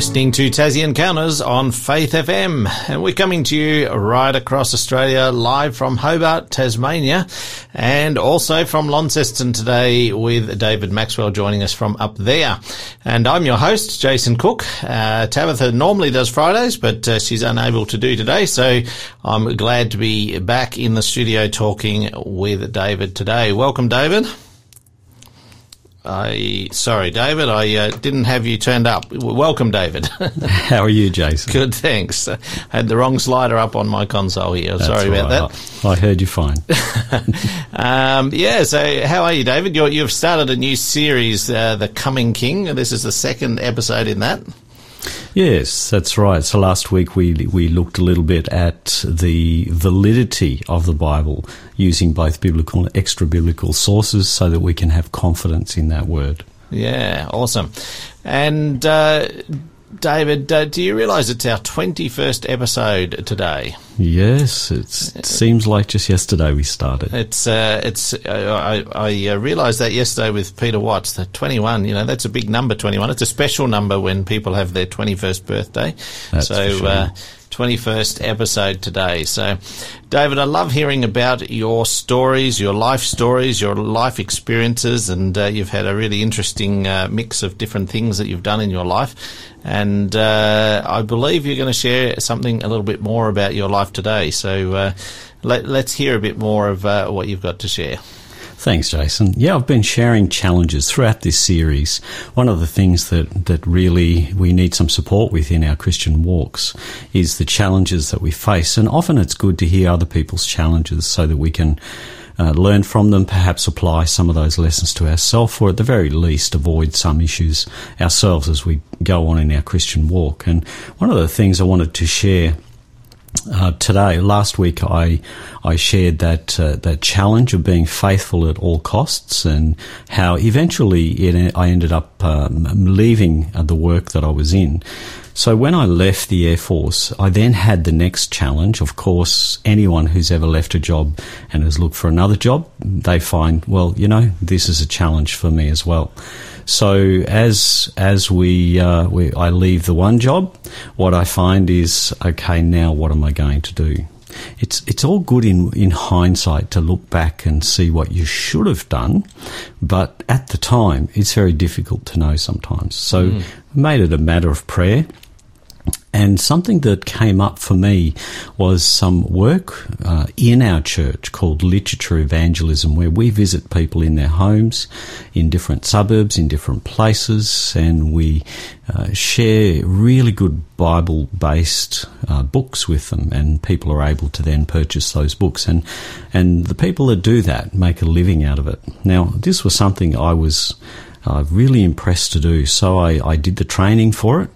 listening to Tassie Encounters on Faith FM, and we're coming to you right across Australia, live from Hobart, Tasmania, and also from Launceston today with David Maxwell joining us from up there. And I'm your host, Jason Cook. Uh, Tabitha normally does Fridays, but uh, she's unable to do today, so I'm glad to be back in the studio talking with David today. Welcome, David. I sorry, David. I uh, didn't have you turned up. Welcome, David. How are you, Jason? Good, thanks. I had the wrong slider up on my console here. That's sorry about right. that. I heard you fine. um, yeah. So, how are you, David? you have started a new series, uh, "The Coming King." This is the second episode in that. Yes, that's right. So last week we we looked a little bit at the validity of the Bible using both biblical and extra biblical sources, so that we can have confidence in that word. Yeah, awesome. And uh, David, uh, do you realise it's our 21st episode today? Yes, it seems like just yesterday we started. It's uh, it's uh, I, I uh, realised that yesterday with Peter Watts that 21, you know, that's a big number 21. It's a special number when people have their 21st birthday. That's so sure. Uh, 21st episode today. So, David, I love hearing about your stories, your life stories, your life experiences, and uh, you've had a really interesting uh, mix of different things that you've done in your life. And uh, I believe you're going to share something a little bit more about your life today. So, uh, let, us hear a bit more of uh, what you've got to share. Thanks, Jason. Yeah, I've been sharing challenges throughout this series. One of the things that, that really we need some support with in our Christian walks is the challenges that we face. And often it's good to hear other people's challenges so that we can uh, learn from them, perhaps apply some of those lessons to ourselves, or at the very least avoid some issues ourselves as we go on in our Christian walk. And one of the things I wanted to share uh, today, last week, I I shared that uh, that challenge of being faithful at all costs, and how eventually it, I ended up um, leaving uh, the work that I was in. So when I left the Air Force, I then had the next challenge. Of course, anyone who's ever left a job and has looked for another job, they find, well, you know, this is a challenge for me as well. So as as we, uh, we I leave the one job, what I find is okay. Now what am I going to do? It's it's all good in in hindsight to look back and see what you should have done, but at the time it's very difficult to know sometimes. So mm. made it a matter of prayer and something that came up for me was some work uh, in our church called Literature Evangelism, where we visit people in their homes, in different suburbs, in different places, and we uh, share really good Bible based uh, books with them, and people are able to then purchase those books. And, and the people that do that make a living out of it. Now, this was something I was uh, really impressed to do, so I, I did the training for it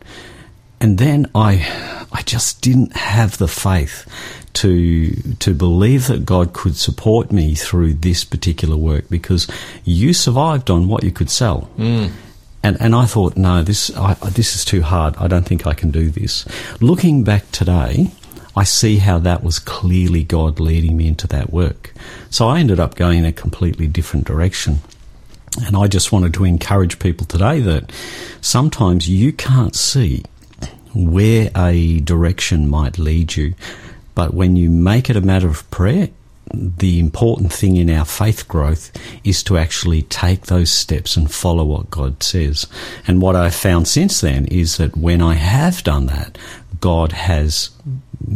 and then I, I just didn't have the faith to to believe that God could support me through this particular work because you survived on what you could sell. Mm. And, and I thought, no, this I, this is too hard. I don't think I can do this. Looking back today, I see how that was clearly God leading me into that work. So I ended up going in a completely different direction. And I just wanted to encourage people today that sometimes you can't see where a direction might lead you. But when you make it a matter of prayer, the important thing in our faith growth is to actually take those steps and follow what God says. And what I've found since then is that when I have done that, God has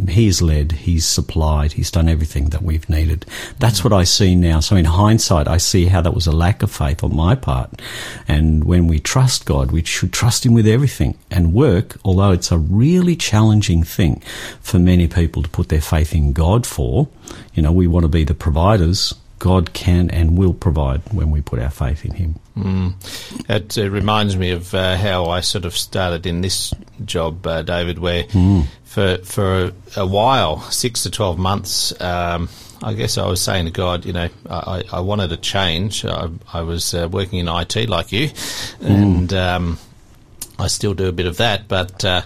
He's led, He's supplied, He's done everything that we've needed. That's what I see now. So in hindsight, I see how that was a lack of faith on my part. And when we trust God, we should trust Him with everything and work, although it's a really challenging thing for many people to put their faith in God for. You know, we want to be the providers. God can and will provide when we put our faith in Him. Mm. It uh, reminds me of uh, how I sort of started in this job, uh, David, where mm. for for a while, six to twelve months. Um, I guess I was saying to God, you know, I, I wanted a change. I, I was uh, working in IT like you, mm. and um, I still do a bit of that, but uh,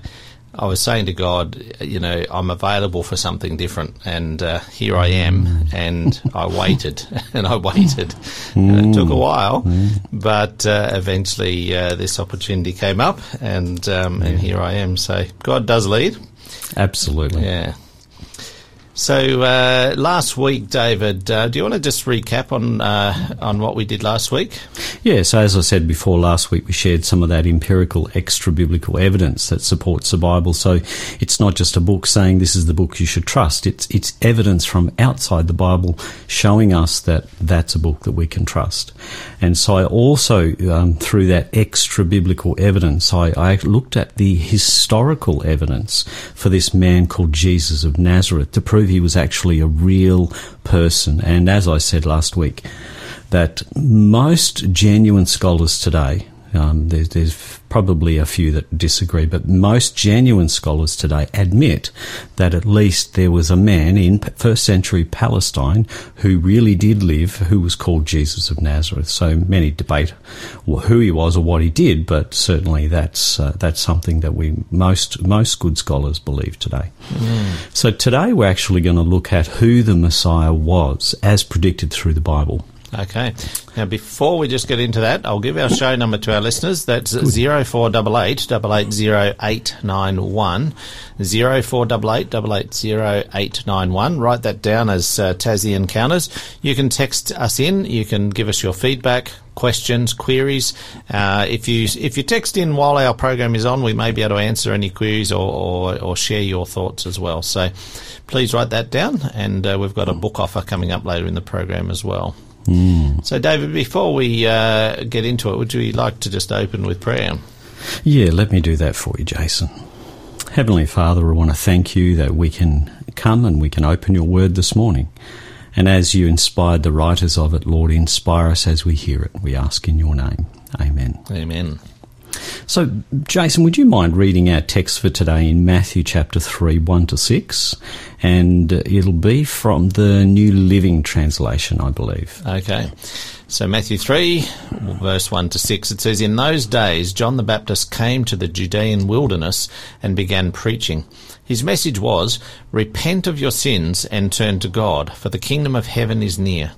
I was saying to God, you know, I'm available for something different, and uh, here I am. And I waited, and I waited. And it took a while, but uh, eventually uh, this opportunity came up, and um, and here I am. So God does lead. Absolutely. Yeah. So uh, last week, David, uh, do you want to just recap on uh, on what we did last week? Yeah, so as I said before, last week we shared some of that empirical extra biblical evidence that supports the Bible. So it's not just a book saying this is the book you should trust. It's it's evidence from outside the Bible showing us that that's a book that we can trust. And so I also, um, through that extra biblical evidence, I, I looked at the historical evidence for this man called Jesus of Nazareth to prove he was actually a real person. And as I said last week, that most genuine scholars today, um, there's, there's, probably a few that disagree, but most genuine scholars today admit that at least there was a man in first century Palestine who really did live, who was called Jesus of Nazareth. So many debate who he was or what he did, but certainly that's uh, that's something that we most most good scholars believe today. Mm. So today we're actually going to look at who the Messiah was as predicted through the Bible. Okay. Now, before we just get into that, I'll give our show number to our listeners. That's zero four double eight double eight zero eight nine one zero four double eight double eight zero eight nine one. Write that down as uh, Tassie Encounters. You can text us in. You can give us your feedback, questions, queries. Uh, if you if you text in while our program is on, we may be able to answer any queries or, or, or share your thoughts as well. So please write that down. And uh, we've got a book offer coming up later in the program as well. Mm. So, David, before we uh, get into it, would you like to just open with prayer? Yeah, let me do that for you, Jason. Heavenly Father, I want to thank you that we can come and we can open your word this morning. And as you inspired the writers of it, Lord, inspire us as we hear it. We ask in your name. Amen. Amen. So, Jason, would you mind reading our text for today in Matthew chapter 3, 1 to 6? And it'll be from the New Living Translation, I believe. Okay. So, Matthew 3, verse 1 to 6, it says, In those days, John the Baptist came to the Judean wilderness and began preaching. His message was, Repent of your sins and turn to God, for the kingdom of heaven is near.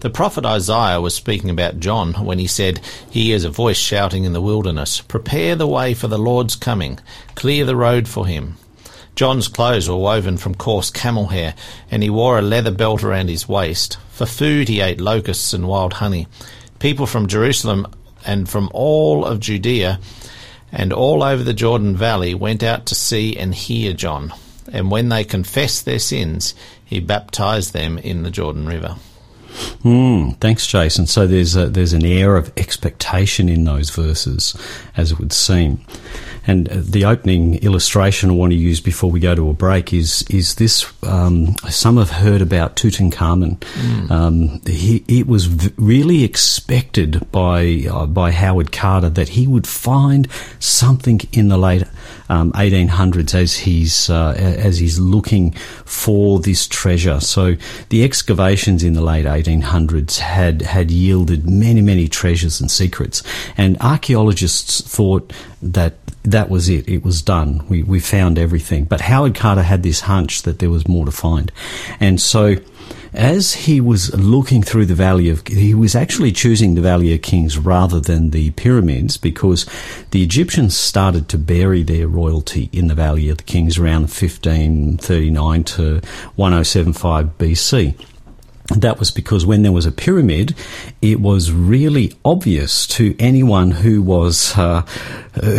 The prophet Isaiah was speaking about John when he said, He is a voice shouting in the wilderness, Prepare the way for the Lord's coming, clear the road for him. John's clothes were woven from coarse camel hair, and he wore a leather belt around his waist. For food he ate locusts and wild honey. People from Jerusalem and from all of Judea and all over the Jordan Valley went out to see and hear John. And when they confessed their sins, he baptized them in the Jordan River. Mm, thanks, Jason. So there's a, there's an air of expectation in those verses, as it would seem. And the opening illustration I want to use before we go to a break is is this. Um, some have heard about Tutankhamun. Mm. Um, he, it was v- really expected by uh, by Howard Carter that he would find something in the late um, 1800s as he's uh, as he's looking for this treasure. So the excavations in the late 1800s had had yielded many many treasures and secrets, and archaeologists thought that that was it. It was done. We we found everything. But Howard Carter had this hunch that there was more to find, and so as he was looking through the Valley of, he was actually choosing the Valley of Kings rather than the pyramids because the Egyptians started to bury their royalty in the Valley of the Kings around 1539 to 1075 BC. That was because when there was a pyramid, it was really obvious to anyone who was uh,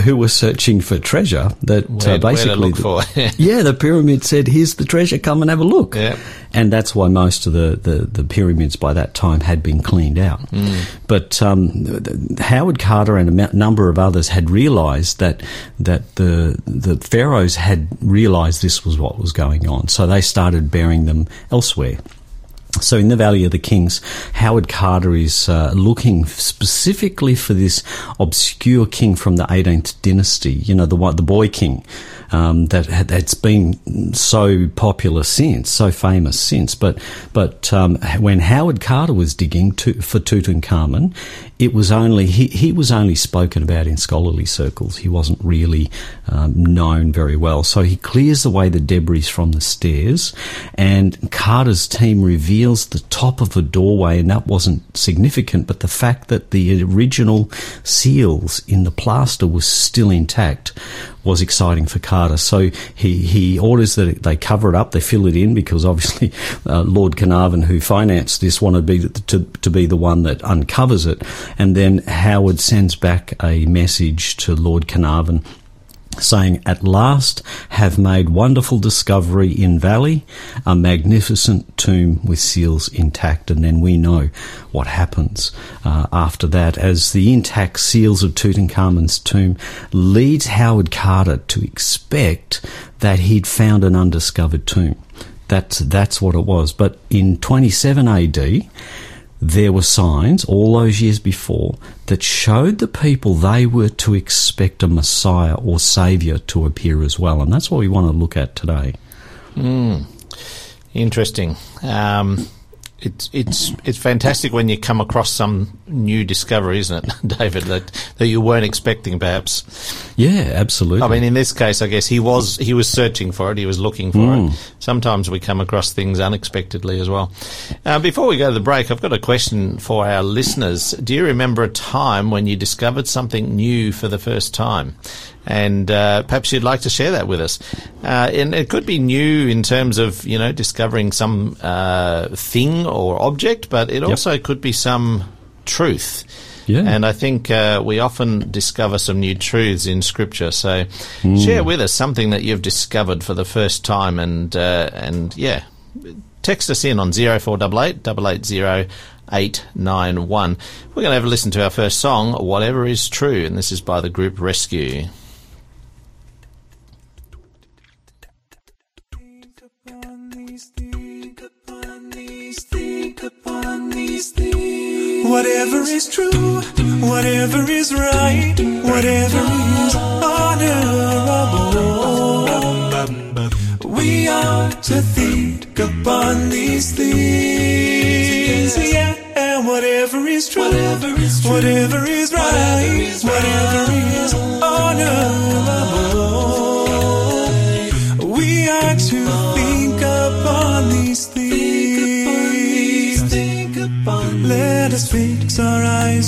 who was searching for treasure that where, uh, basically, the, yeah, the pyramid said, "Here's the treasure. Come and have a look." Yeah. And that's why most of the, the, the, pyramids by that time had been cleaned out. Mm. But um, Howard Carter and a number of others had realised that that the the pharaohs had realised this was what was going on, so they started burying them elsewhere. So, in the Valley of the Kings, Howard Carter is uh, looking specifically for this obscure king from the 18th dynasty, you know, the the boy king, um, that that's been so popular since, so famous since. But but um, when Howard Carter was digging to, for Tutankhamun, it was only he, he was only spoken about in scholarly circles. He wasn't really um, known very well. So he clears away the debris from the stairs, and Carter's team reveals the top of a doorway, and that wasn't significant, but the fact that the original seals in the plaster was still intact was exciting for Carter. So he, he orders that they cover it up, they fill it in because obviously uh, Lord Carnarvon, who financed this, wanted to be, to, to be the one that uncovers it. And then Howard sends back a message to Lord Carnarvon saying, At last have made wonderful discovery in Valley, a magnificent tomb with seals intact. And then we know what happens uh, after that as the intact seals of Tutankhamun's tomb leads Howard Carter to expect that he'd found an undiscovered tomb. That's, that's what it was. But in 27 AD, there were signs all those years before that showed the people they were to expect a Messiah or Saviour to appear as well. And that's what we want to look at today. Mm. Interesting. Um, it's it's it's fantastic when you come across some new discovery, isn't it, David? That that you weren't expecting, perhaps. Yeah, absolutely. I mean, in this case, I guess he was he was searching for it. He was looking for mm. it. Sometimes we come across things unexpectedly as well. Uh, before we go to the break, I've got a question for our listeners. Do you remember a time when you discovered something new for the first time? And uh, perhaps you'd like to share that with us. Uh, and it could be new in terms of you know discovering some uh, thing or object, but it also could be some truth. Yeah. And I think uh, we often discover some new truths in Scripture. So mm. share with us something that you've discovered for the first time, and uh, and yeah, text us in on zero four double eight double eight zero. 891. We're going to have a listen to our first song, Whatever Is True, and this is by the group Rescue. Whatever is true, whatever is right, whatever is honorable, we are to think upon these things. Yeah, and whatever is true, whatever is, true, whatever is right, whatever is honorable,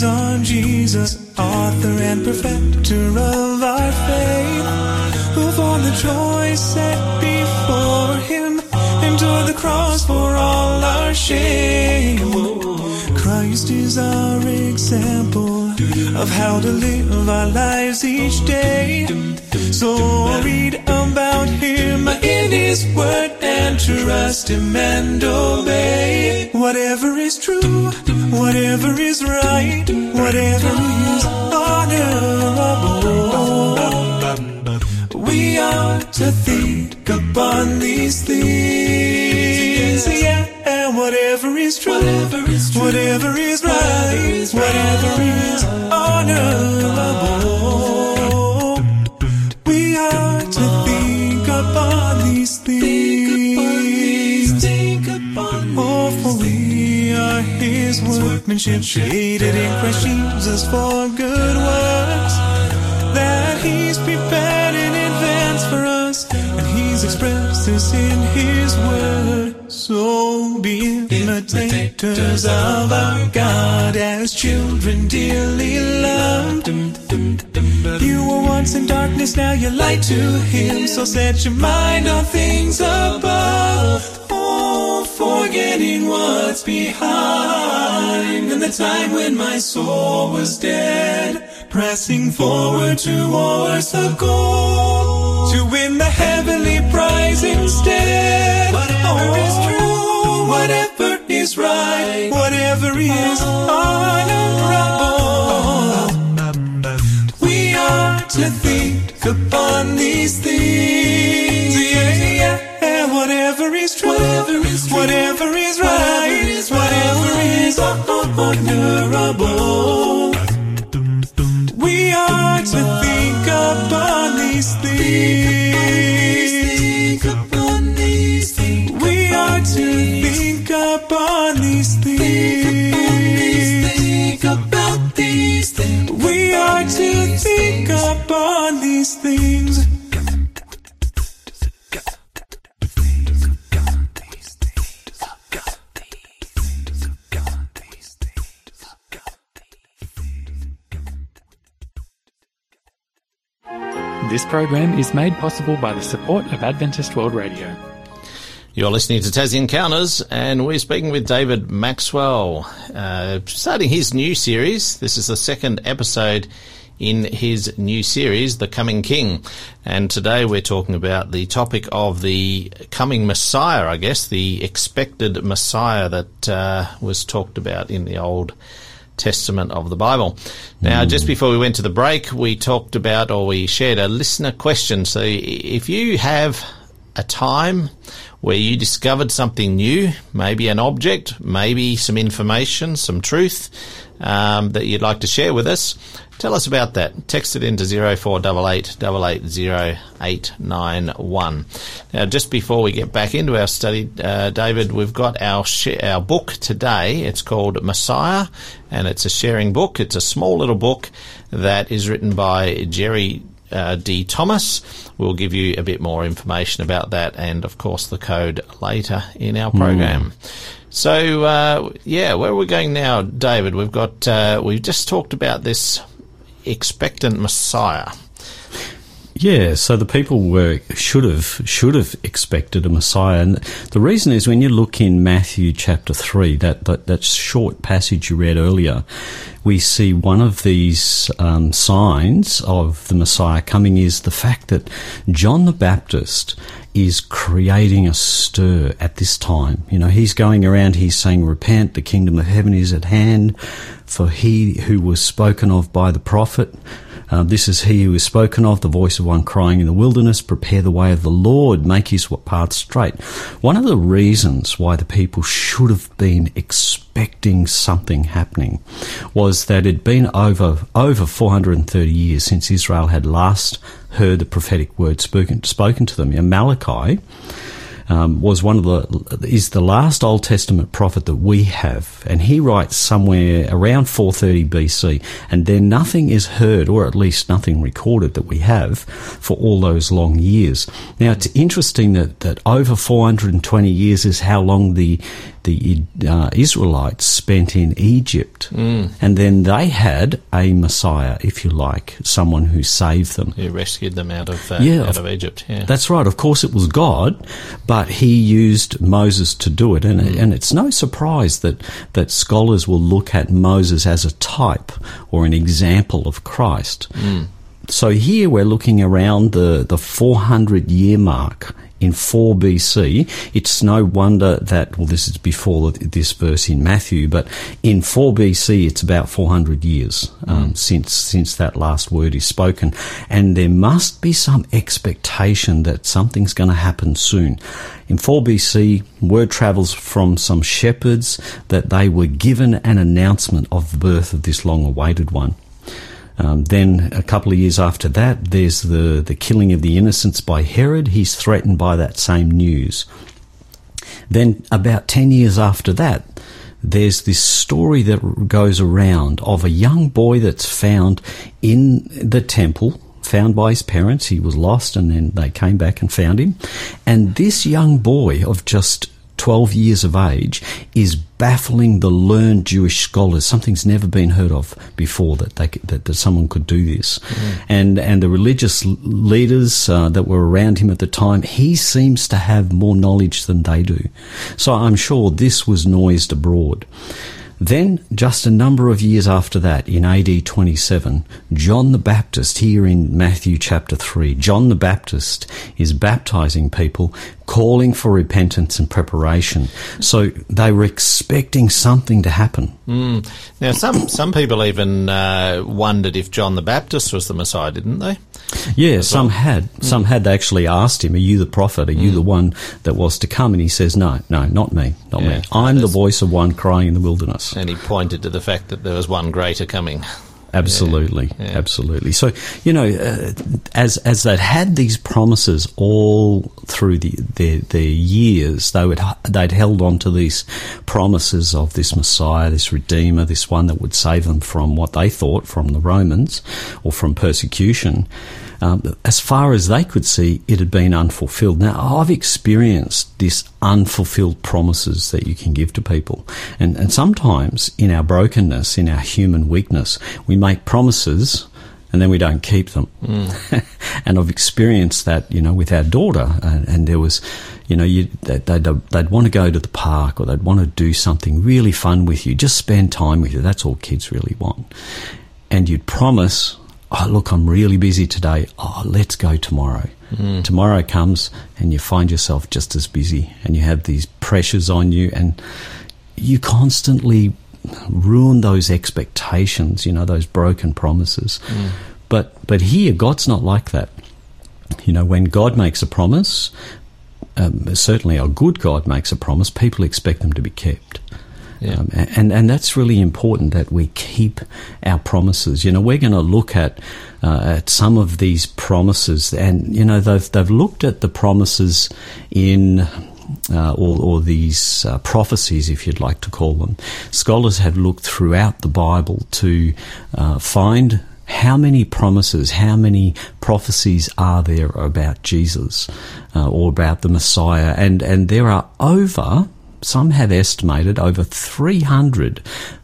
on Jesus, author and perfecter of our faith, who for the joy set before him endured the cross for all our shame. Christ is our example of how to live our lives each day. So read trust him and obey. Whatever is true, whatever is right, whatever is honorable. We are to think upon these things. Yeah, and whatever is true, whatever is, true, whatever is right, whatever is honorable. Workmanship created in Christ Jesus for good works that He's prepared in advance for us, and He's expressed this in His word. So be imitators of our God as children dearly loved. You were once in darkness, now you're light to Him. So set your mind on things above forgetting what's behind and the time when my soul was dead, pressing forward towards the goal to win the heavenly prize instead. Whatever is true, whatever is right, whatever is honorable, we are to think upon these things. Honorable. We are to think upon the these things. We are to think upon these things. Program is made possible by the support of Adventist World Radio. You're listening to Tassie Encounters, and we're speaking with David Maxwell, uh, starting his new series. This is the second episode in his new series, The Coming King. And today we're talking about the topic of the coming Messiah, I guess, the expected Messiah that uh, was talked about in the Old Testament of the Bible. Now, just hmm. before we went to the break, we talked about or we shared a listener question. So if you have a time where you discovered something new, maybe an object, maybe some information, some truth um, that you'd like to share with us, tell us about that. Text it into 0488 880 Now, just before we get back into our study, uh, David, we've got our sh- our book today. It's called Messiah, and it's a sharing book. It's a small little book that is written by Jerry uh, D. Thomas. We'll give you a bit more information about that and, of course, the code later in our program. So, uh, yeah, where are we going now, David? We've got, uh, we've just talked about this expectant Messiah. Yeah, so the people were should have should have expected a Messiah, and the reason is when you look in Matthew chapter three, that that, that short passage you read earlier, we see one of these um, signs of the Messiah coming is the fact that John the Baptist is creating a stir at this time. You know, he's going around, he's saying, Repent, the kingdom of heaven is at hand, for he who was spoken of by the prophet. Uh, this is he who is spoken of, the voice of one crying in the wilderness, prepare the way of the Lord, make his path straight. One of the reasons why the people should have been expecting something happening was that it had been over, over 430 years since Israel had last heard the prophetic word spoken, spoken to them. And Malachi, um, was one of the is the last Old Testament prophet that we have, and he writes somewhere around 430 BC, and then nothing is heard, or at least nothing recorded that we have for all those long years. Now it's interesting that that over 420 years is how long the the uh, Israelites spent in Egypt, Mm. and then they had a Messiah, if you like, someone who saved them. Who rescued them out of, uh, Yeah, out of- Egypt. Yeah. That's right. Of course, it was God, but He used Moses to do it, and and it's no surprise that that scholars will look at Moses as a type or an example of Christ. So here we're looking around the the 400 year mark. In 4 BC, it's no wonder that, well, this is before this verse in Matthew, but in 4 BC, it's about 400 years um, since since that last word is spoken, and there must be some expectation that something's going to happen soon. In 4 BC, word travels from some shepherds that they were given an announcement of the birth of this long-awaited one. Um, then a couple of years after that, there's the, the killing of the innocents by Herod. He's threatened by that same news. Then about 10 years after that, there's this story that goes around of a young boy that's found in the temple, found by his parents. He was lost and then they came back and found him. And this young boy of just 12 years of age is baffling the learned Jewish scholars. Something's never been heard of before that they could, that, that someone could do this. And and the religious leaders uh, that were around him at the time, he seems to have more knowledge than they do. So I'm sure this was noised abroad. Then, just a number of years after that, in AD 27, John the Baptist, here in Matthew chapter 3, John the Baptist is baptizing people, calling for repentance and preparation. So they were expecting something to happen. Mm. Now, some some people even uh, wondered if John the Baptist was the Messiah, didn't they? Yeah, some had. Some had. They actually asked him, Are you the prophet? Are you the one that was to come? And he says, No, no, not me, not Yeah, me. I'm the voice of one crying in the wilderness. And he pointed to the fact that there was one greater coming. Absolutely, Yeah. absolutely. So you know, uh, as as they'd had these promises all through the their, their years, they would they'd held on to these promises of this Messiah, this Redeemer, this one that would save them from what they thought from the Romans or from persecution. Um, as far as they could see, it had been unfulfilled. Now, I've experienced this unfulfilled promises that you can give to people. And, and sometimes in our brokenness, in our human weakness, we make promises and then we don't keep them. and I've experienced that, you know, with our daughter. And, and there was, you know, you, they'd, they'd, they'd want to go to the park or they'd want to do something really fun with you, just spend time with you. That's all kids really want. And you'd promise, oh, look, I'm really busy today. Oh, let's go tomorrow. Tomorrow comes and you find yourself just as busy and you have these pressures on you and you constantly ruin those expectations, you know, those broken promises. But but here, God's not like that. You know, when God makes a promise, um, certainly a good God makes a promise, people expect them to be kept. Yeah. Um, and and that's really important that we keep our promises. You know, we're going to look at uh, at some of these promises, and you know they've they've looked at the promises in. Uh, or, or these uh, prophecies, if you'd like to call them. Scholars have looked throughout the Bible to uh, find how many promises, how many prophecies are there about Jesus uh, or about the Messiah, and and there are over some have estimated over 300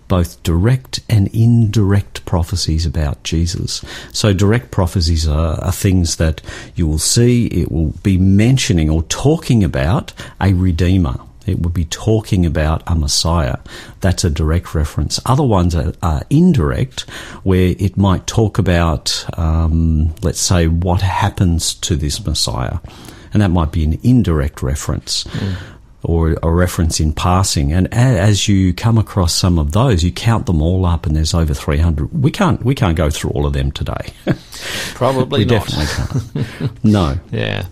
both direct and indirect prophecies about Jesus. So, direct prophecies are, are, things that you will see, it will be mentioning or talking about a Redeemer. It will be talking about a Messiah. That's a direct reference. Other ones are, are indirect, where it might talk about, um, let's say, what happens to this Messiah. And that might be an indirect reference. Mm or a reference in passing. And as you come across some of those, you count them all up, and there's over 300. We can't we can't go through all of them today. Probably we not. definitely can't. no. Yeah.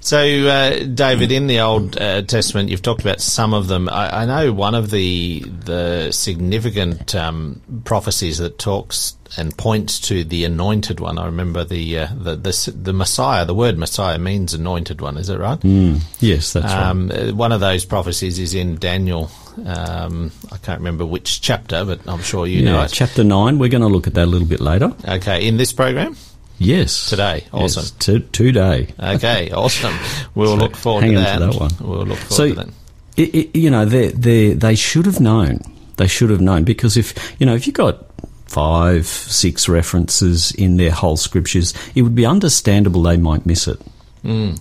So, uh, David, in the Old uh, Testament, you've talked about some of them. I, I know one of the the significant um, prophecies that talks and points to the anointed one. I remember the, uh, the the the Messiah. The word Messiah means anointed one. Is it right? Mm, yes, that's um, right. One of those prophecies is in Daniel. Um, I can't remember which chapter, but I'm sure you yeah, know it. Chapter nine. We're going to look at that a little bit later. Okay, in this program. Yes. Today. Awesome. Yes, t- today. Okay, awesome. We'll So look forward to that. that one. We'll look forward So, to that. it, it, you know, they, they, they should have known. They should have known because if, you know, if you got five, six references in their whole scriptures, it would be understandable they might miss it. Mm.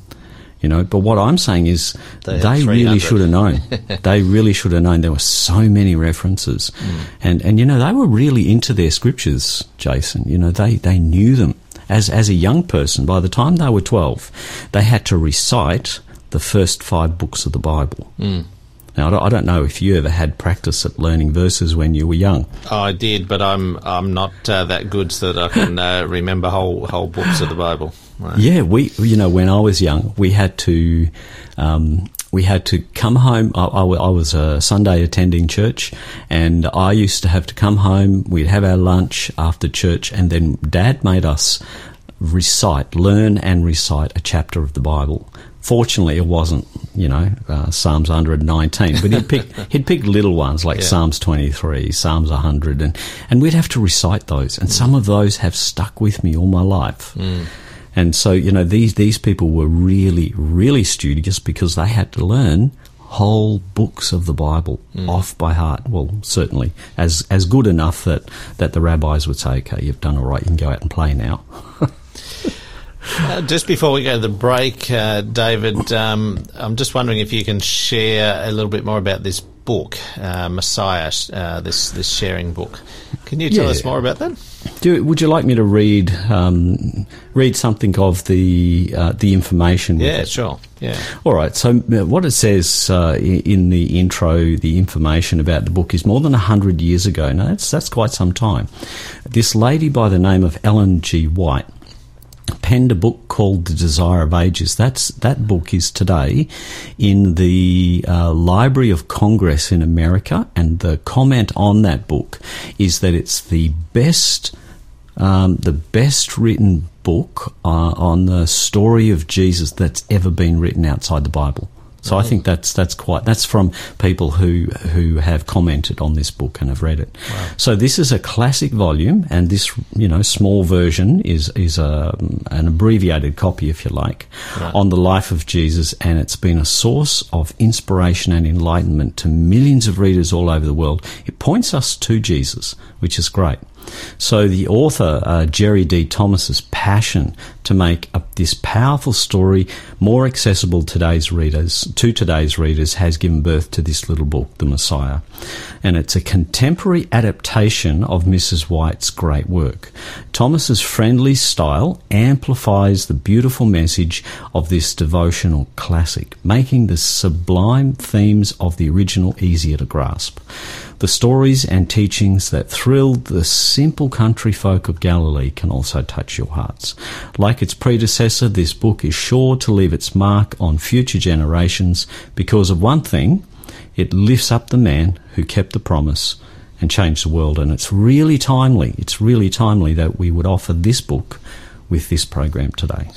You know, but what I'm saying is They they, really should have known. they really should have known. There were so many references, and and you know they were really into their scriptures, Jason. You know they they knew them as as a young person. By the time they were twelve, they had to recite the first five books of the Bible. Now I don't, know if you ever had practice at learning verses when you were young. I did, but I'm I'm not uh, that good so that I can uh, remember whole whole books of the Bible. Right. Yeah, we you know when I was young, we had to um, we had to come home. I, I, I was a Sunday attending church, and I used to have to come home. We'd have our lunch after church, and then Dad made us recite, learn, and recite a chapter of the Bible. Fortunately, it wasn't, you know, uh, Psalms 119, but he'd pick, he'd pick little ones like Yeah. Psalms 23, Psalms 100, and, and we'd have to recite those. And some of those have stuck with me all my life. And so, you know, these, these people were really, really studious because they had to learn whole books of the Bible off by heart. Well, certainly as, as good enough that, that the rabbis would say, okay, you've done all right, you can go out and play now. Uh, just before we go to the break, uh, David, um, I'm just wondering if you can share a little bit more about this book, uh, Messiah, uh, this this sharing book. Can you tell Yeah. us more about that? Do, would you like me to read um, read something of the uh, the information? with Yeah, sure. Yeah. All right. So what it says uh, in the intro, the information about the book is more than hundred years ago. Now that's that's quite some time. This lady by the name of Ellen G. White penned a book called The Desire of Ages. That's that book is today in the uh, Library of Congress in America, and the comment on that book is that it's the best um, the best written book uh, on the story of Jesus that's ever been written outside the Bible. So I think that's that's quite that's from people who who have commented on this book and have read it. So this is a classic volume, and this you know small version is is a, an abbreviated copy, if you like, on the life of Jesus, and it's been a source of inspiration and enlightenment to millions of readers all over the world. It points us to Jesus, which is great. So the author, uh, Jerry D. Thomas's passion to make up this powerful story more accessible to today's readers, to today's readers, has given birth to this little book, The Messiah. And it's a contemporary adaptation of Mrs. White's great work. Thomas's friendly style amplifies the beautiful message of this devotional classic, making the sublime themes of the original easier to grasp the stories and teachings that thrilled the simple country folk of Galilee can also touch your hearts. Like its predecessor, this book is sure to leave its mark on future generations because of one thing it lifts up the man who kept the promise and changed the world. And it's really timely, it's really timely that we would offer this book with this program today.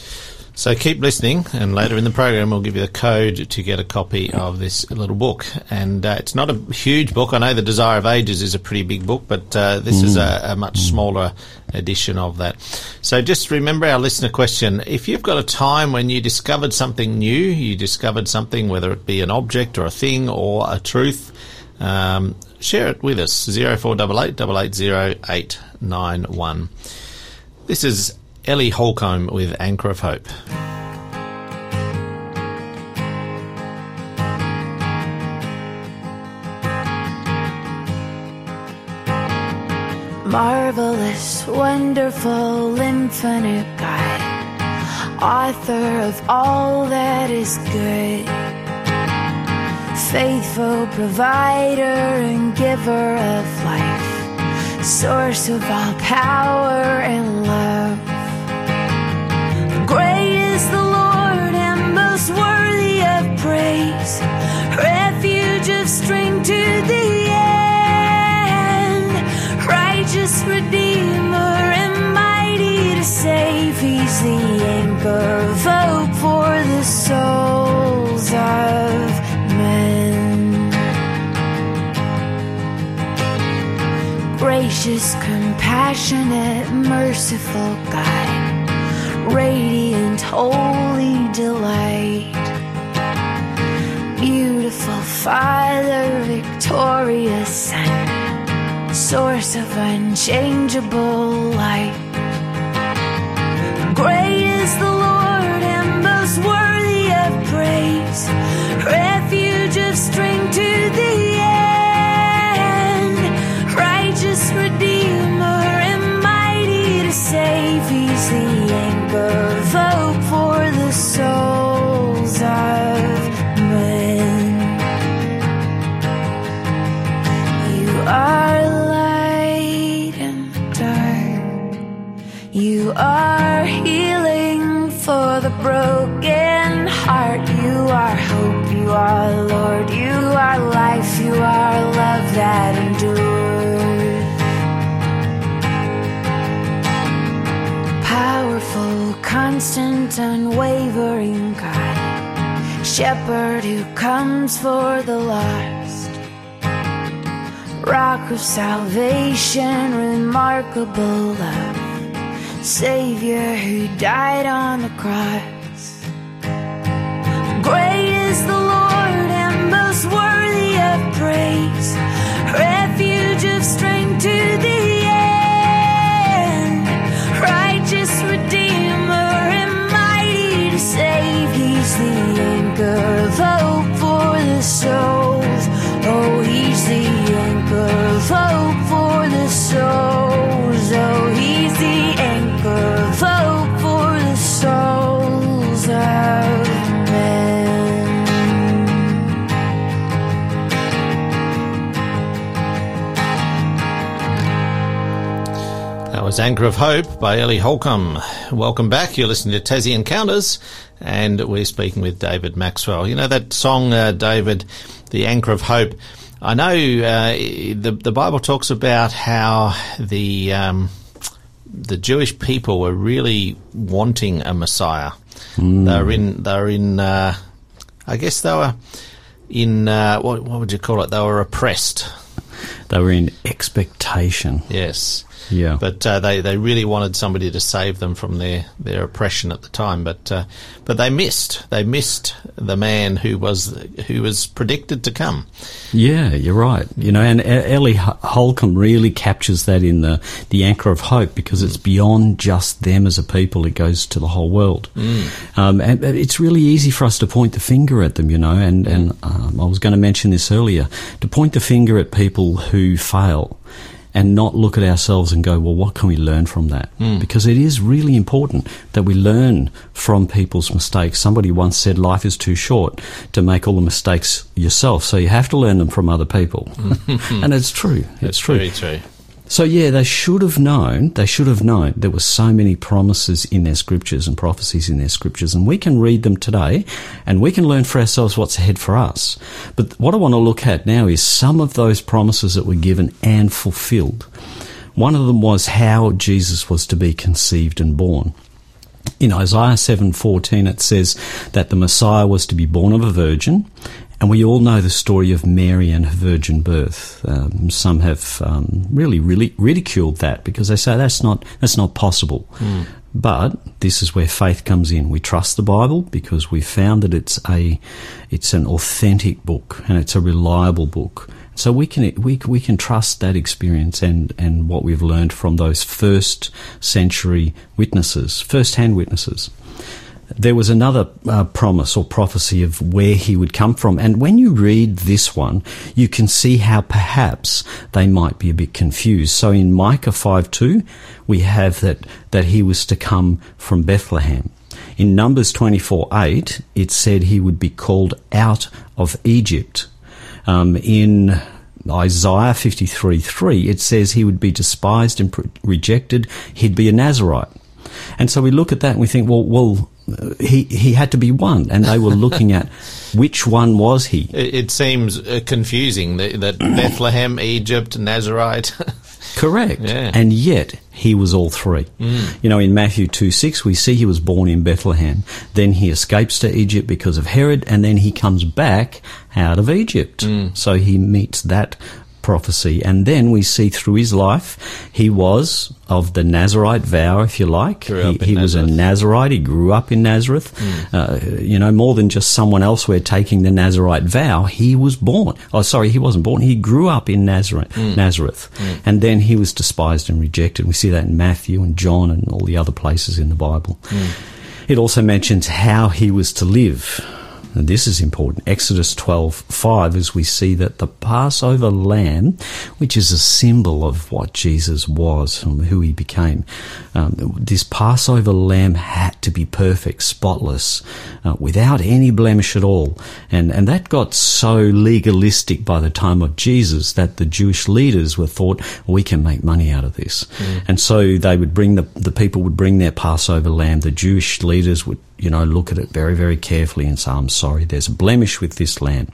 So keep listening, and later in the program, we'll give you the code to get a copy of this little book. And uh, it's not a huge book. I know The Desire of Ages is a pretty big book, but uh, this is a, a much smaller edition of that. So just remember our listener question. If you've got a time when you discovered something new, you discovered something, whether it be an object or a thing or a truth, um, share it with us. 0488 880 891. This is Ellie Holcomb with Anchor of Hope. Marvelous, wonderful, infinite God, author of all that is good, faithful provider and giver of life, source of all power and love. Worthy of praise, refuge of strength to the end, righteous Redeemer and mighty to save. He's the anchor of hope for the souls of men. Gracious, compassionate, merciful God radiant, holy delight. Beautiful Father, victorious Son, source of unchangeable light. Great that endures. Powerful, constant, unwavering God. Shepherd who comes for the lost. Rock of salvation, remarkable love. Savior who died on the cross. Great is the Lord and most worthy of praise. To the was Anchor of Hope by Ellie Holcomb. Welcome back. You're listening to Tassie Encounters, and we're speaking with David Maxwell. You know that song, uh, David, The Anchor of Hope? I know uh, the, the Bible talks about how the. Um, the Jewish people were really wanting a Messiah. They were in. They were in. Uh, I guess they were in. Uh, what what would you call it? They were oppressed. They were in expectation. Yes. Yeah. But uh, they they really wanted somebody to save them from their, their oppression at the time. But uh, but they missed they missed the man who was who was predicted to come. Yeah, you're right. You know, and Ellie Holcomb really captures that in the, the anchor of hope because it's beyond just them as a people; it goes to the whole world. Um, and and it's really easy for us to point the finger at them, you know. And and um, I was going to mention this earlier: to point the finger at people who fail. And not look at ourselves and go, well, what can we learn from that? Hmm. Because it is really important that we learn from people's mistakes. Somebody once said life is too short to make all the mistakes yourself, so you have to learn them from other people. Hmm. and it's true. It's true. True. So yeah, they should have known. They should have known there were so many promises in their scriptures and prophecies in their scriptures, and we can read them today, and we can learn for ourselves what's ahead for us. But what I want to look at now is some of those promises that were given and fulfilled. One of them was how Jesus was to be conceived and born. In Isaiah 7:14 it says that the Messiah was to be born of a virgin, and we all know the story of Mary and her virgin birth. Um, some have um, really, really ridiculed that because they say that's not that's not possible. But this is where faith comes in. We trust the Bible because we found that it's a it's an authentic book and it's a reliable book. So we can we we can trust that experience and and what we've learned from those first century witnesses, first hand witnesses there was another uh, promise or prophecy of where he would come from. And when you read this one, you can see how perhaps they might be a bit confused. So in Micah 5 2, we have that, that he was to come from Bethlehem. In Numbers 24 8, it said he would be called out of Egypt. Um, in Isaiah 53 3, it says he would be despised and pre- rejected, he'd be a Nazarite. And so we look at that and we think, well, well, he he had to be one, and they were looking at which one was he. It, it seems uh, confusing that, that Bethlehem, Egypt, Nazarite. Correct. Yeah. And yet he was all three. You know, in Matthew 2 6, we see he was born in Bethlehem. Then he escapes to Egypt because of Herod, and then he comes back out of Egypt. So he meets that prophecy. And then we see through his life, he was of the Nazarite vow, if you like. He he was a Nazarite. He grew up in Nazareth. Uh, you know, more than just someone elsewhere taking the Nazarite vow, he was born. Oh, sorry, he wasn't born. He grew up in Nazareth. Nazareth. And then he was despised and rejected. We see that in Matthew and John and all the other places in the Bible. It also mentions how he was to live. And this is important. Exodus 12, 5, as we see that the Passover lamb, which is a symbol of what Jesus was and who he became, um, this Passover lamb had to be perfect, spotless, uh, without any blemish at all. And, and that got so legalistic by the time of Jesus that the Jewish leaders were thought, we can make money out of this. And so they would bring the, the people would bring their Passover lamb. The Jewish leaders would you know, look at it very, very carefully and say, I'm sorry, there's a blemish with this lamb.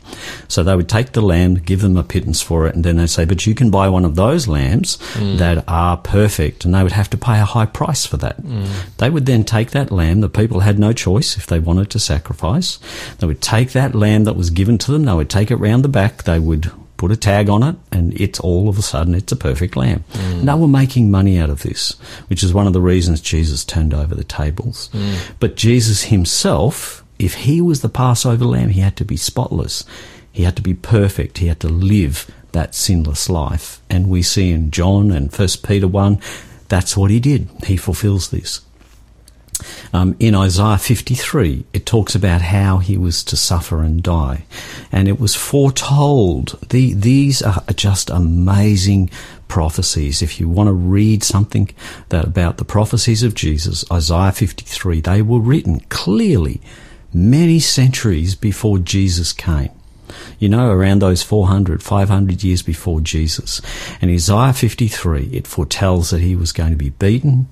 So they would take the lamb, give them a pittance for it, and then they'd say, but you can buy one of those lambs mm. that are perfect, and they would have to pay a high price for that. Mm. They would then take that lamb, the people had no choice if they wanted to sacrifice. They would take that lamb that was given to them, they would take it round the back, they would put a tag on it, and it's all of a sudden it's a perfect lamb. And they were making money out of this, which is one of the reasons Jesus turned over the tables. Mm. But Jesus himself, if he was the Passover lamb, he had to be spotless. He had to be perfect. He had to live that sinless life. And we see in John and First Peter 1, that's what he did. He fulfills this. Um, in Isaiah 53, it talks about how he was to suffer and die. And it was foretold. The, these are just amazing prophecies. If you want to read something that about the prophecies of Jesus, Isaiah 53, they were written clearly many centuries before Jesus came. You know, around those 400, 500 years before Jesus. And Isaiah 53, it foretells that he was going to be beaten,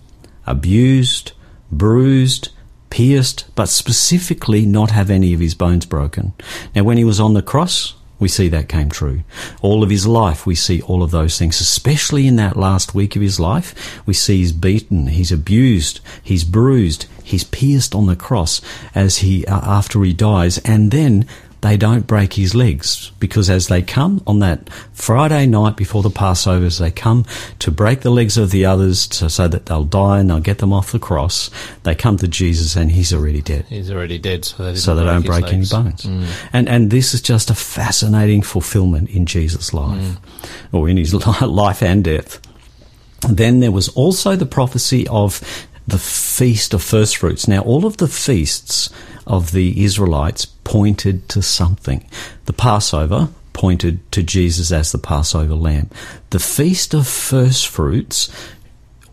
abused, bruised, pierced, but specifically not have any of his bones broken. Now, when he was on the cross, we see that came true. All of his life, we see all of those things, especially in that last week of his life. We see he's beaten, he's abused, he's bruised, he's pierced on the cross as he, uh, after he dies, and then they don't break his legs because as they come on that Friday night before the Passover, as they come to break the legs of the others to, so that they'll die and they'll get them off the cross, they come to Jesus and he's already dead. He's already dead, so they, so they don't break any bones. Mm. And and this is just a fascinating fulfillment in Jesus' life, mm. or in his life and death. Then there was also the prophecy of the feast of first fruits. Now, all of the feasts of the Israelites pointed to something. The Passover pointed to Jesus as the Passover lamb. The Feast of First Fruits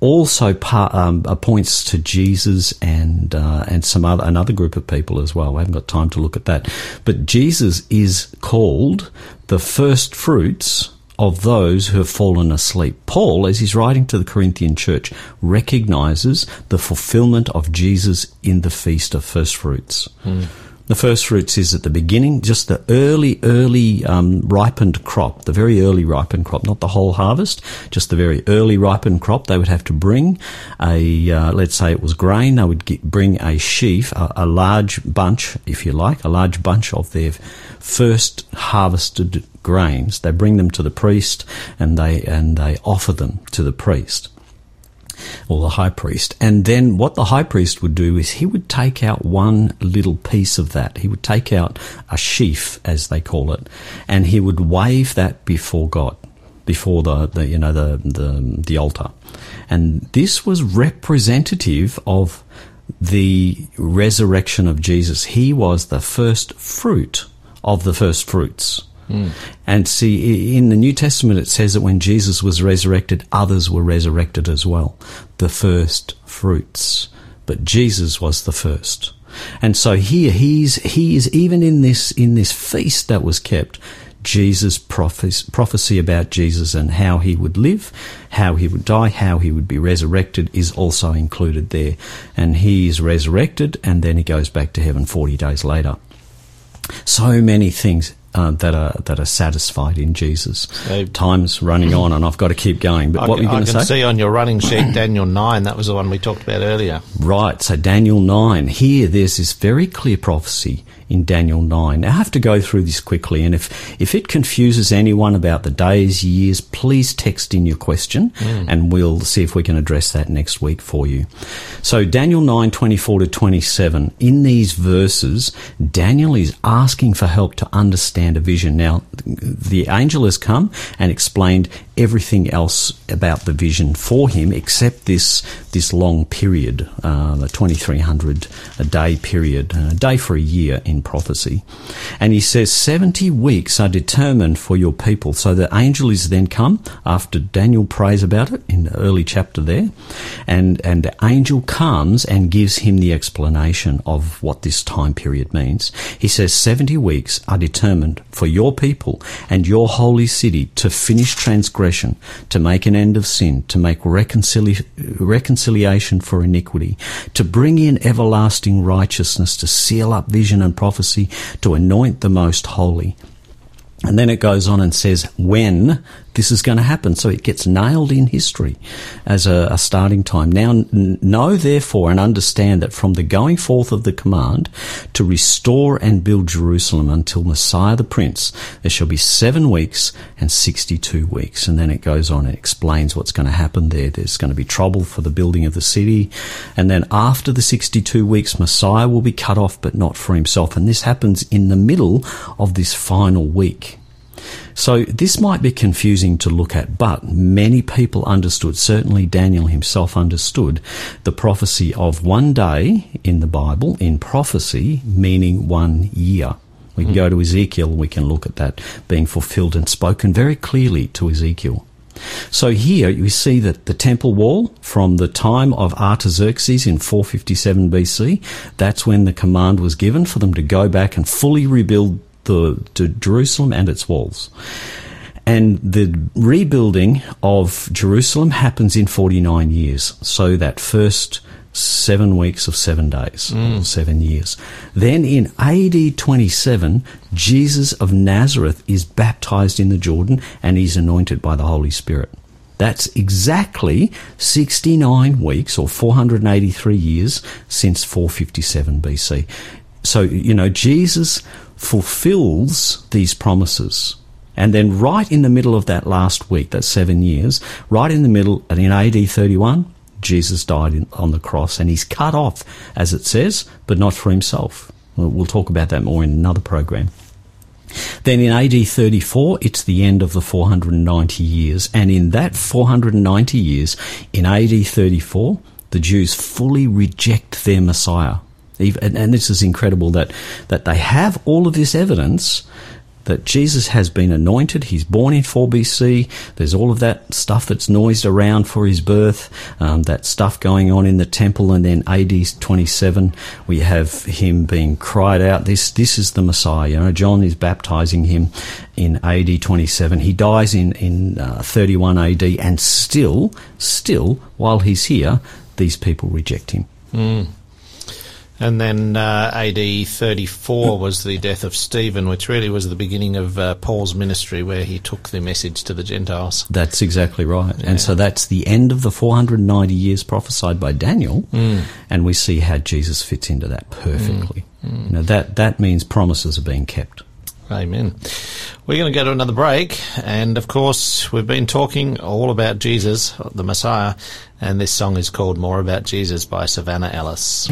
also um, uh, points to Jesus and uh, and some other another group of people as well. I haven't got time to look at that, but Jesus is called the first fruits of those who have fallen asleep. Paul, as he's writing to the Corinthian church, recognizes the fulfillment of Jesus in the feast of first fruits. Mm. The first fruits is at the beginning, just the early, early um, ripened crop, the very early ripened crop, not the whole harvest, just the very early ripened crop. They would have to bring a, uh, let's say it was grain, they would get, bring a sheaf, a, a large bunch, if you like, a large bunch of their first harvested grains. They bring them to the priest and they, and they offer them to the priest or the high priest. And then what the high priest would do is he would take out one little piece of that. He would take out a sheaf, as they call it, and he would wave that before God, before the, the you know the, the the altar. And this was representative of the resurrection of Jesus. He was the first fruit of the first fruits. Mm. And see, in the New Testament, it says that when Jesus was resurrected, others were resurrected as well. The first fruits. But Jesus was the first. And so here, he's, he is even in this, in this feast that was kept, Jesus' prophecy, prophecy about Jesus and how he would live, how he would die, how he would be resurrected is also included there. And he is resurrected and then he goes back to heaven 40 days later. So many things uh, that are that are satisfied in Jesus. So, Time's running on, and I've got to keep going. But I what were you going to say? I can see on your running sheet Daniel nine. That was the one we talked about earlier. Right. So Daniel nine. Here, there's this very clear prophecy in Daniel 9. Now, I have to go through this quickly, and if, if it confuses anyone about the days, years, please text in your question, mm. and we'll see if we can address that next week for you. So, Daniel 9 24 to 27, in these verses, Daniel is asking for help to understand a vision. Now, the angel has come and explained everything else about the vision for him except this this long period, uh, the 2300 a day period, a day for a year in prophecy. And he says, 70 weeks are determined for your people. So the angel is then come after Daniel prays about it in the early chapter there. And, and the angel comes and gives him the explanation of what this time period means. He says, 70 weeks are determined for your people and your holy city to finish transgression, to make an end of sin, to make reconcili- reconciliation for iniquity, to bring in everlasting righteousness, to seal up vision and prophecy to anoint the most holy. And then it goes on and says when this is going to happen. So it gets nailed in history as a, a starting time. Now, n- know therefore and understand that from the going forth of the command to restore and build Jerusalem until Messiah the Prince, there shall be seven weeks and 62 weeks. And then it goes on and explains what's going to happen there. There's going to be trouble for the building of the city. And then after the 62 weeks, Messiah will be cut off, but not for himself. And this happens in the middle of this final week. So this might be confusing to look at, but many people understood, certainly Daniel himself understood, the prophecy of one day in the Bible, in prophecy, meaning one year. We can go to Ezekiel, we can look at that being fulfilled and spoken very clearly to Ezekiel. So here you see that the temple wall from the time of Artaxerxes in 457 BC, that's when the command was given for them to go back and fully rebuild the, to Jerusalem and its walls. And the rebuilding of Jerusalem happens in 49 years. So that first seven weeks of seven days, mm. or seven years. Then in AD 27, Jesus of Nazareth is baptized in the Jordan and he's anointed by the Holy Spirit. That's exactly 69 weeks or 483 years since 457 BC. So, you know, Jesus fulfills these promises. And then, right in the middle of that last week, that seven years, right in the middle, and in AD 31, Jesus died in, on the cross and he's cut off, as it says, but not for himself. We'll, we'll talk about that more in another program. Then in AD 34, it's the end of the 490 years. And in that 490 years, in AD 34, the Jews fully reject their Messiah. Even, and this is incredible that, that they have all of this evidence that Jesus has been anointed. He's born in 4 BC. There's all of that stuff that's noised around for his birth, um, that stuff going on in the temple. And then AD 27, we have him being cried out. This, this is the Messiah. You know, John is baptizing him in AD 27. He dies in, in uh, 31 AD and still, still, while he's here, these people reject him. And then uh, AD 34 was the death of Stephen, which really was the beginning of uh, Paul's ministry, where he took the message to the Gentiles. That's exactly right. And so that's the end of the 490 years prophesied by Daniel. And we see how Jesus fits into that perfectly. You know, that, that means promises are being kept. Amen. We're going to go to another break, and of course, we've been talking all about Jesus, the Messiah, and this song is called More About Jesus by Savannah Ellis.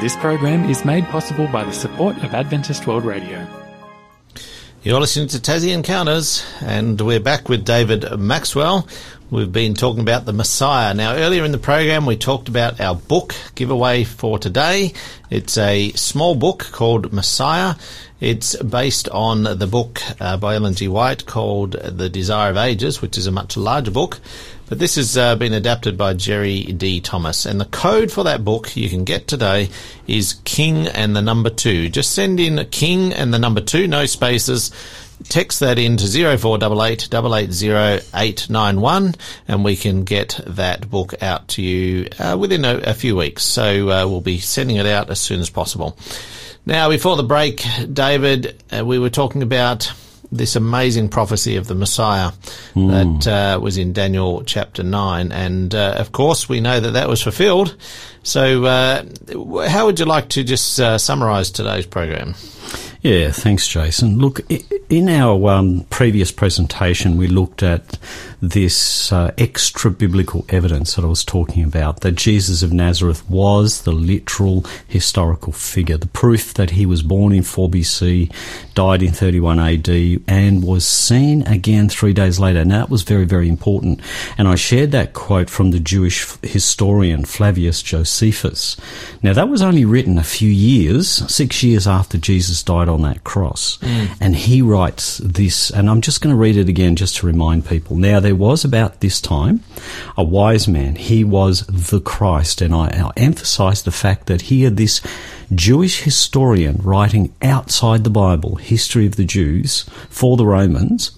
This program is made possible by the support of Adventist World Radio. You're listening to Tassie Encounters, and we're back with David Maxwell. We've been talking about the Messiah. Now, earlier in the program, we talked about our book giveaway for today. It's a small book called Messiah. It's based on the book uh, by Ellen G. White called The Desire of Ages, which is a much larger book. But this has uh, been adapted by Jerry D. Thomas. And the code for that book you can get today is King and the number two. Just send in King and the number two, no spaces. Text that into 0488 880 and we can get that book out to you uh, within a, a, few weeks. So uh, we'll be sending it out as soon as possible. Now, before the break, David, uh, we were talking about this amazing prophecy of the Messiah mm. that uh, was in Daniel chapter 9. And uh, of course, we know that that was fulfilled. So, uh, how would you like to just uh, summarize today's program? Yeah, thanks, Jason. Look, in our um, previous presentation, we looked at this uh, extra biblical evidence that I was talking about that Jesus of Nazareth was the literal historical figure, the proof that he was born in 4 BC, died in 31 AD, and was seen again three days later. Now, that was very, very important. And I shared that quote from the Jewish historian Flavius Josephus. Now, that was only written a few years, six years after Jesus died on that cross. Mm. And he writes this, and I'm just going to read it again just to remind people. Now, there was about this time a wise man. He was the Christ. And I, I emphasize the fact that here, this Jewish historian writing outside the Bible, history of the Jews for the Romans,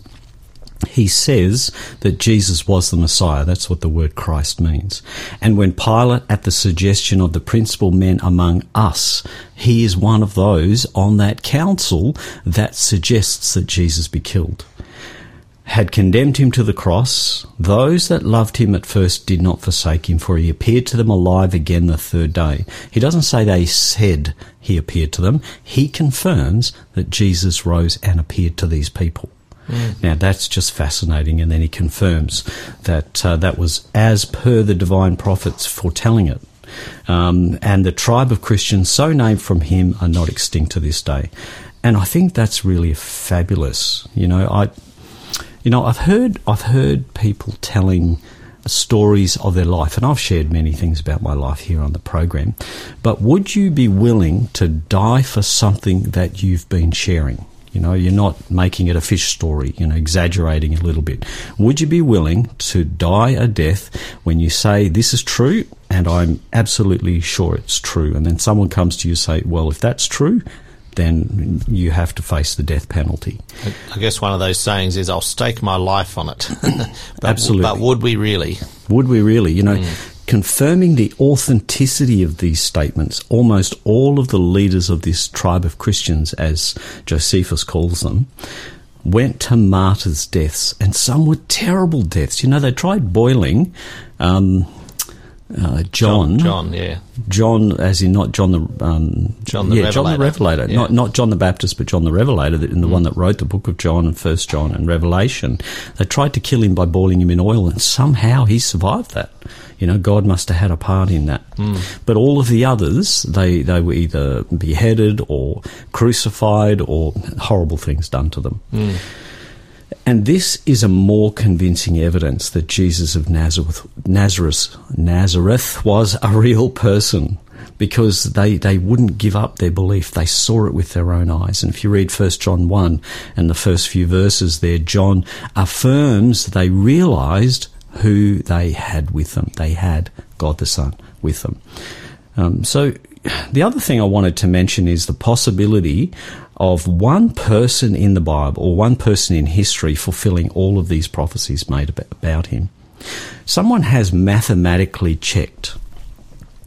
he says that Jesus was the Messiah. That's what the word Christ means. And when Pilate, at the suggestion of the principal men among us, he is one of those on that council that suggests that Jesus be killed, had condemned him to the cross, those that loved him at first did not forsake him, for he appeared to them alive again the third day. He doesn't say they said he appeared to them. He confirms that Jesus rose and appeared to these people. Mm. Now that's just fascinating, and then he confirms that uh, that was as per the divine prophets foretelling it. Um, and the tribe of Christians, so named from him, are not extinct to this day. And I think that's really fabulous. You know, I, you know, I've heard I've heard people telling stories of their life, and I've shared many things about my life here on the program. But would you be willing to die for something that you've been sharing? You know, you're not making it a fish story, you know, exaggerating a little bit. Would you be willing to die a death when you say, this is true and I'm absolutely sure it's true? And then someone comes to you and say, well, if that's true, then you have to face the death penalty. I guess one of those sayings is, I'll stake my life on it. but, Absolutely. But would we really? Would we really? You know, mm confirming the authenticity of these statements, almost all of the leaders of this tribe of Christians, as Josephus calls them, went to martyrs' deaths, and some were terrible deaths. You know, they tried boiling um, uh, John, John, John, yeah, John, as in not John the um, John the yeah, Revelator. John the Revelator, yeah. not not John the Baptist, but John the Revelator, in the mm. one that wrote the book of John and First John and Revelation. They tried to kill him by boiling him in oil, and somehow he survived that. You know, God must have had a part in that. Mm. But all of the others, they, they were either beheaded or crucified or horrible things done to them. Mm. And this is a more convincing evidence that Jesus of Nazareth, Nazareth, Nazareth was a real person because they, they wouldn't give up their belief. They saw it with their own eyes. And if you read 1 John 1 and the first few verses there, John affirms they realized who they had with them. They had God the Son with them. Um, so the other thing I wanted to mention is the possibility of one person in the Bible or one person in history fulfilling all of these prophecies made about him. Someone has mathematically checked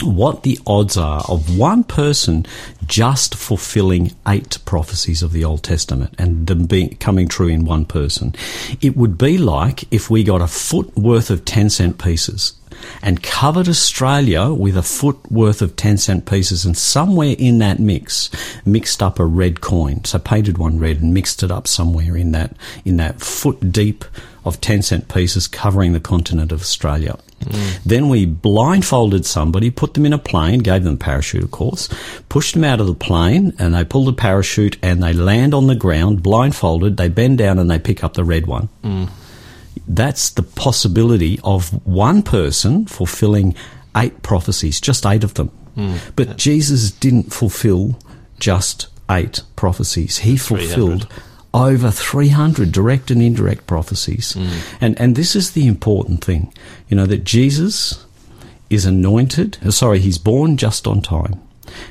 what the odds are of one person just fulfilling eight prophecies of the Old Testament and them being coming true in one person. It would be like if we got a foot worth of 10 cent pieces and covered Australia with a foot worth of 10 cent pieces and somewhere in that mix mixed up a red coin. So painted one red and mixed it up somewhere in that, in that foot deep of 10 cent pieces covering the continent of Australia. Mm. Then we blindfolded somebody, put them in a plane, gave them a parachute, of course, pushed them out of the plane, and they pull the parachute and they land on the ground, blindfolded. They bend down and they pick up the red one. Mm. That's the possibility of one person fulfilling eight prophecies, just eight of them. But Jesus didn't fulfill just eight prophecies. He fulfilled over 300 direct and indirect prophecies. And, and this is the important thing, you know, that Jesus is anointed, uh, sorry, he's born just on time.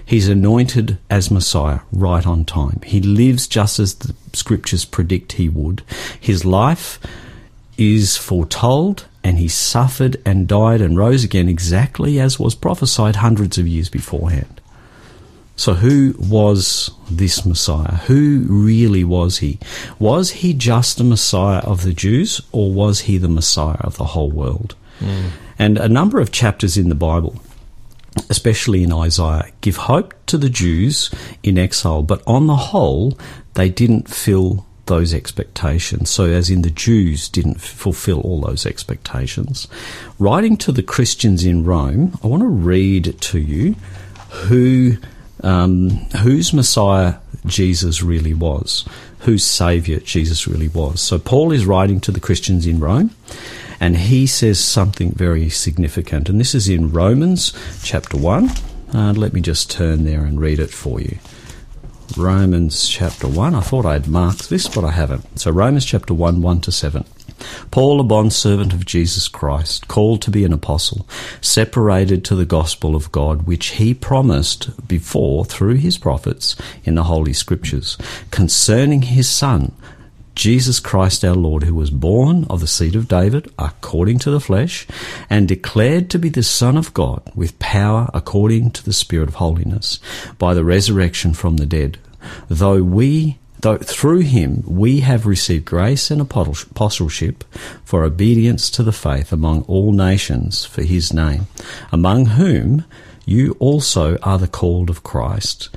He's anointed as Messiah right on time. He lives just as the scriptures predict he would. His life is foretold and he suffered and died and rose again exactly as was prophesied hundreds of years beforehand. So, who was this Messiah? Who really was he? Was he just a Messiah of the Jews, or was he the Messiah of the whole world? Hmm. And a number of chapters in the Bible, especially in Isaiah, give hope to the Jews in exile, but on the whole, they didn't fill those expectations. So, as in the Jews didn't fulfill all those expectations. Writing to the Christians in Rome, I want to read to you who um, whose Messiah Jesus really was, whose Saviour Jesus really was. So Paul is writing to the Christians in Rome, and he says something very significant, and this is in Romans chapter 1. Uh, let me just turn there and read it for you. Romans chapter 1. I thought I'd marked this, but I haven't. So Romans chapter 1, 1 to 7. Paul, a bondservant of Jesus Christ, called to be an apostle, separated to the gospel of God, which he promised before through his prophets in the Holy Scriptures, concerning his Son, Jesus Christ our Lord, who was born of the seed of David according to the flesh, and declared to be the Son of God with power according to the Spirit of holiness, by the resurrection from the dead. Though we Though through him we have received grace and apostleship for obedience to the faith among all nations for his name, among whom you also are the called of Christ.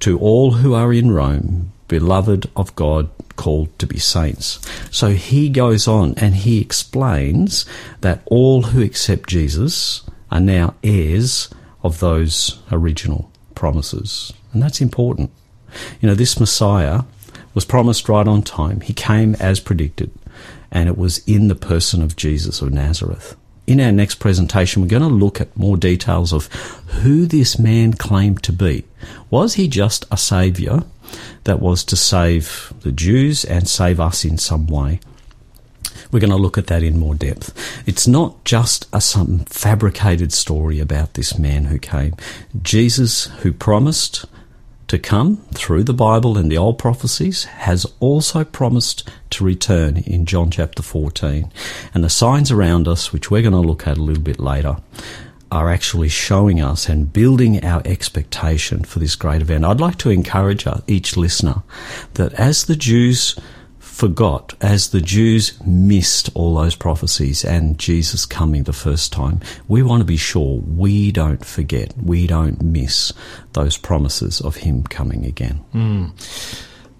To all who are in Rome, beloved of God, called to be saints. So he goes on and he explains that all who accept Jesus are now heirs of those original promises. And that's important. You know, this Messiah was promised right on time. He came as predicted, and it was in the person of Jesus of Nazareth. In our next presentation, we're going to look at more details of who this man claimed to be. Was he just a saviour that was to save the Jews and save us in some way? We're going to look at that in more depth. It's not just a some fabricated story about this man who came. Jesus, who promised to come through the Bible and the old prophecies, has also promised to return in John chapter 14. And the signs around us, which we're going to look at a little bit later, are actually showing us and building our expectation for this great event. I'd like to encourage each listener that as the Jews forgot, as the Jews missed all those prophecies and Jesus coming the first time, we want to be sure we don't forget, we don't miss those promises of Him coming again.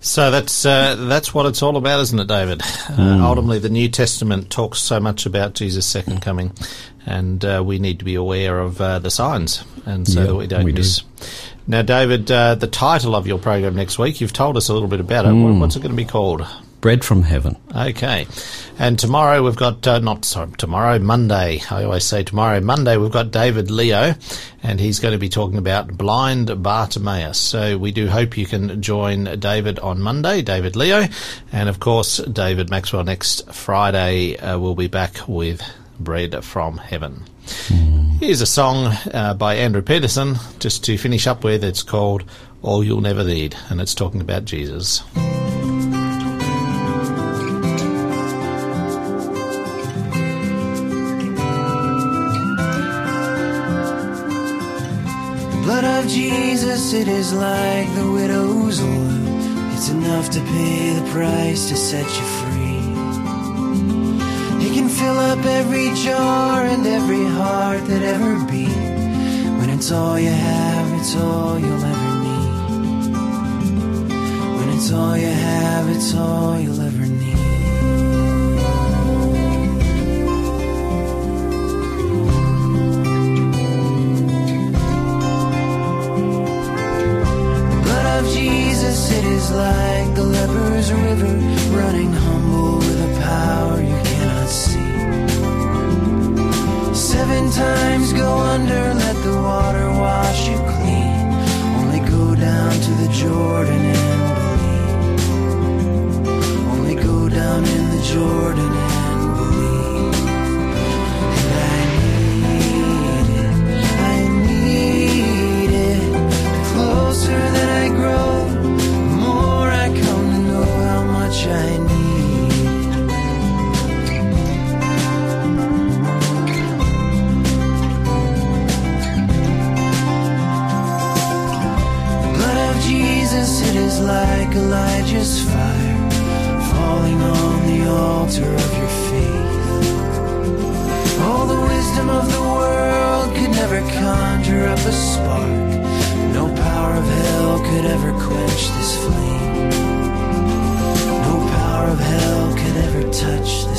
So that's uh, that's what it's all about, isn't it, David? Uh, ultimately, the New Testament talks so much about Jesus' second coming, and uh, we need to be aware of uh, the signs, and so Yeah, that we don't we do. Now, David, uh, the title of your program next week, you've told us a little bit about it. What- What's it going to be called? Bread from heaven. Okay. And tomorrow we've got, uh, not sorry, tomorrow, Monday. I always say tomorrow, Monday, we've got David Leo, and he's going to be talking about blind Bartimaeus. So we do hope you can join David on Monday, David Leo. And of course, David Maxwell next Friday uh, will be back with Bread from Heaven. Here's a song uh, by Andrew Peterson, just to finish up with. It's called All You'll Never Need, and it's talking about Jesus. Blood of Jesus, it is like the widow's oil. It's enough to pay the price to set you free. Fill up every jar and every heart that ever beat. When it's all you have, it's all you'll ever need. When it's all you have, it's all you'll ever need. The blood of Jesus, it is like the leper's river, running humble Seven times go under, let the water wash you clean. Only go down to the Jordan and believe. Only go down in the Jordan quench this flame. No power of hell could ever touch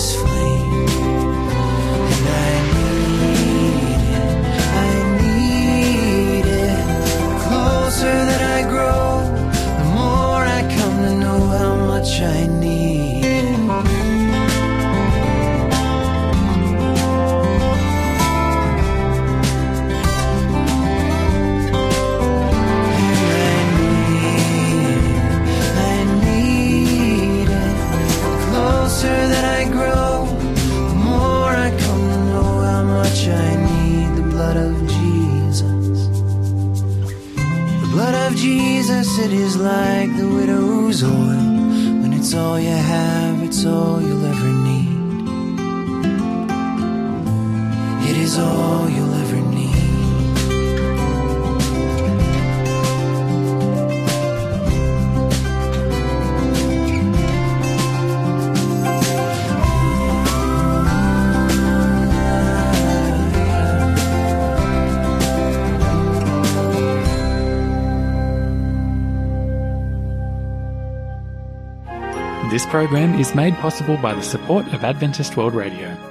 program is made possible by the support of Adventist World Radio.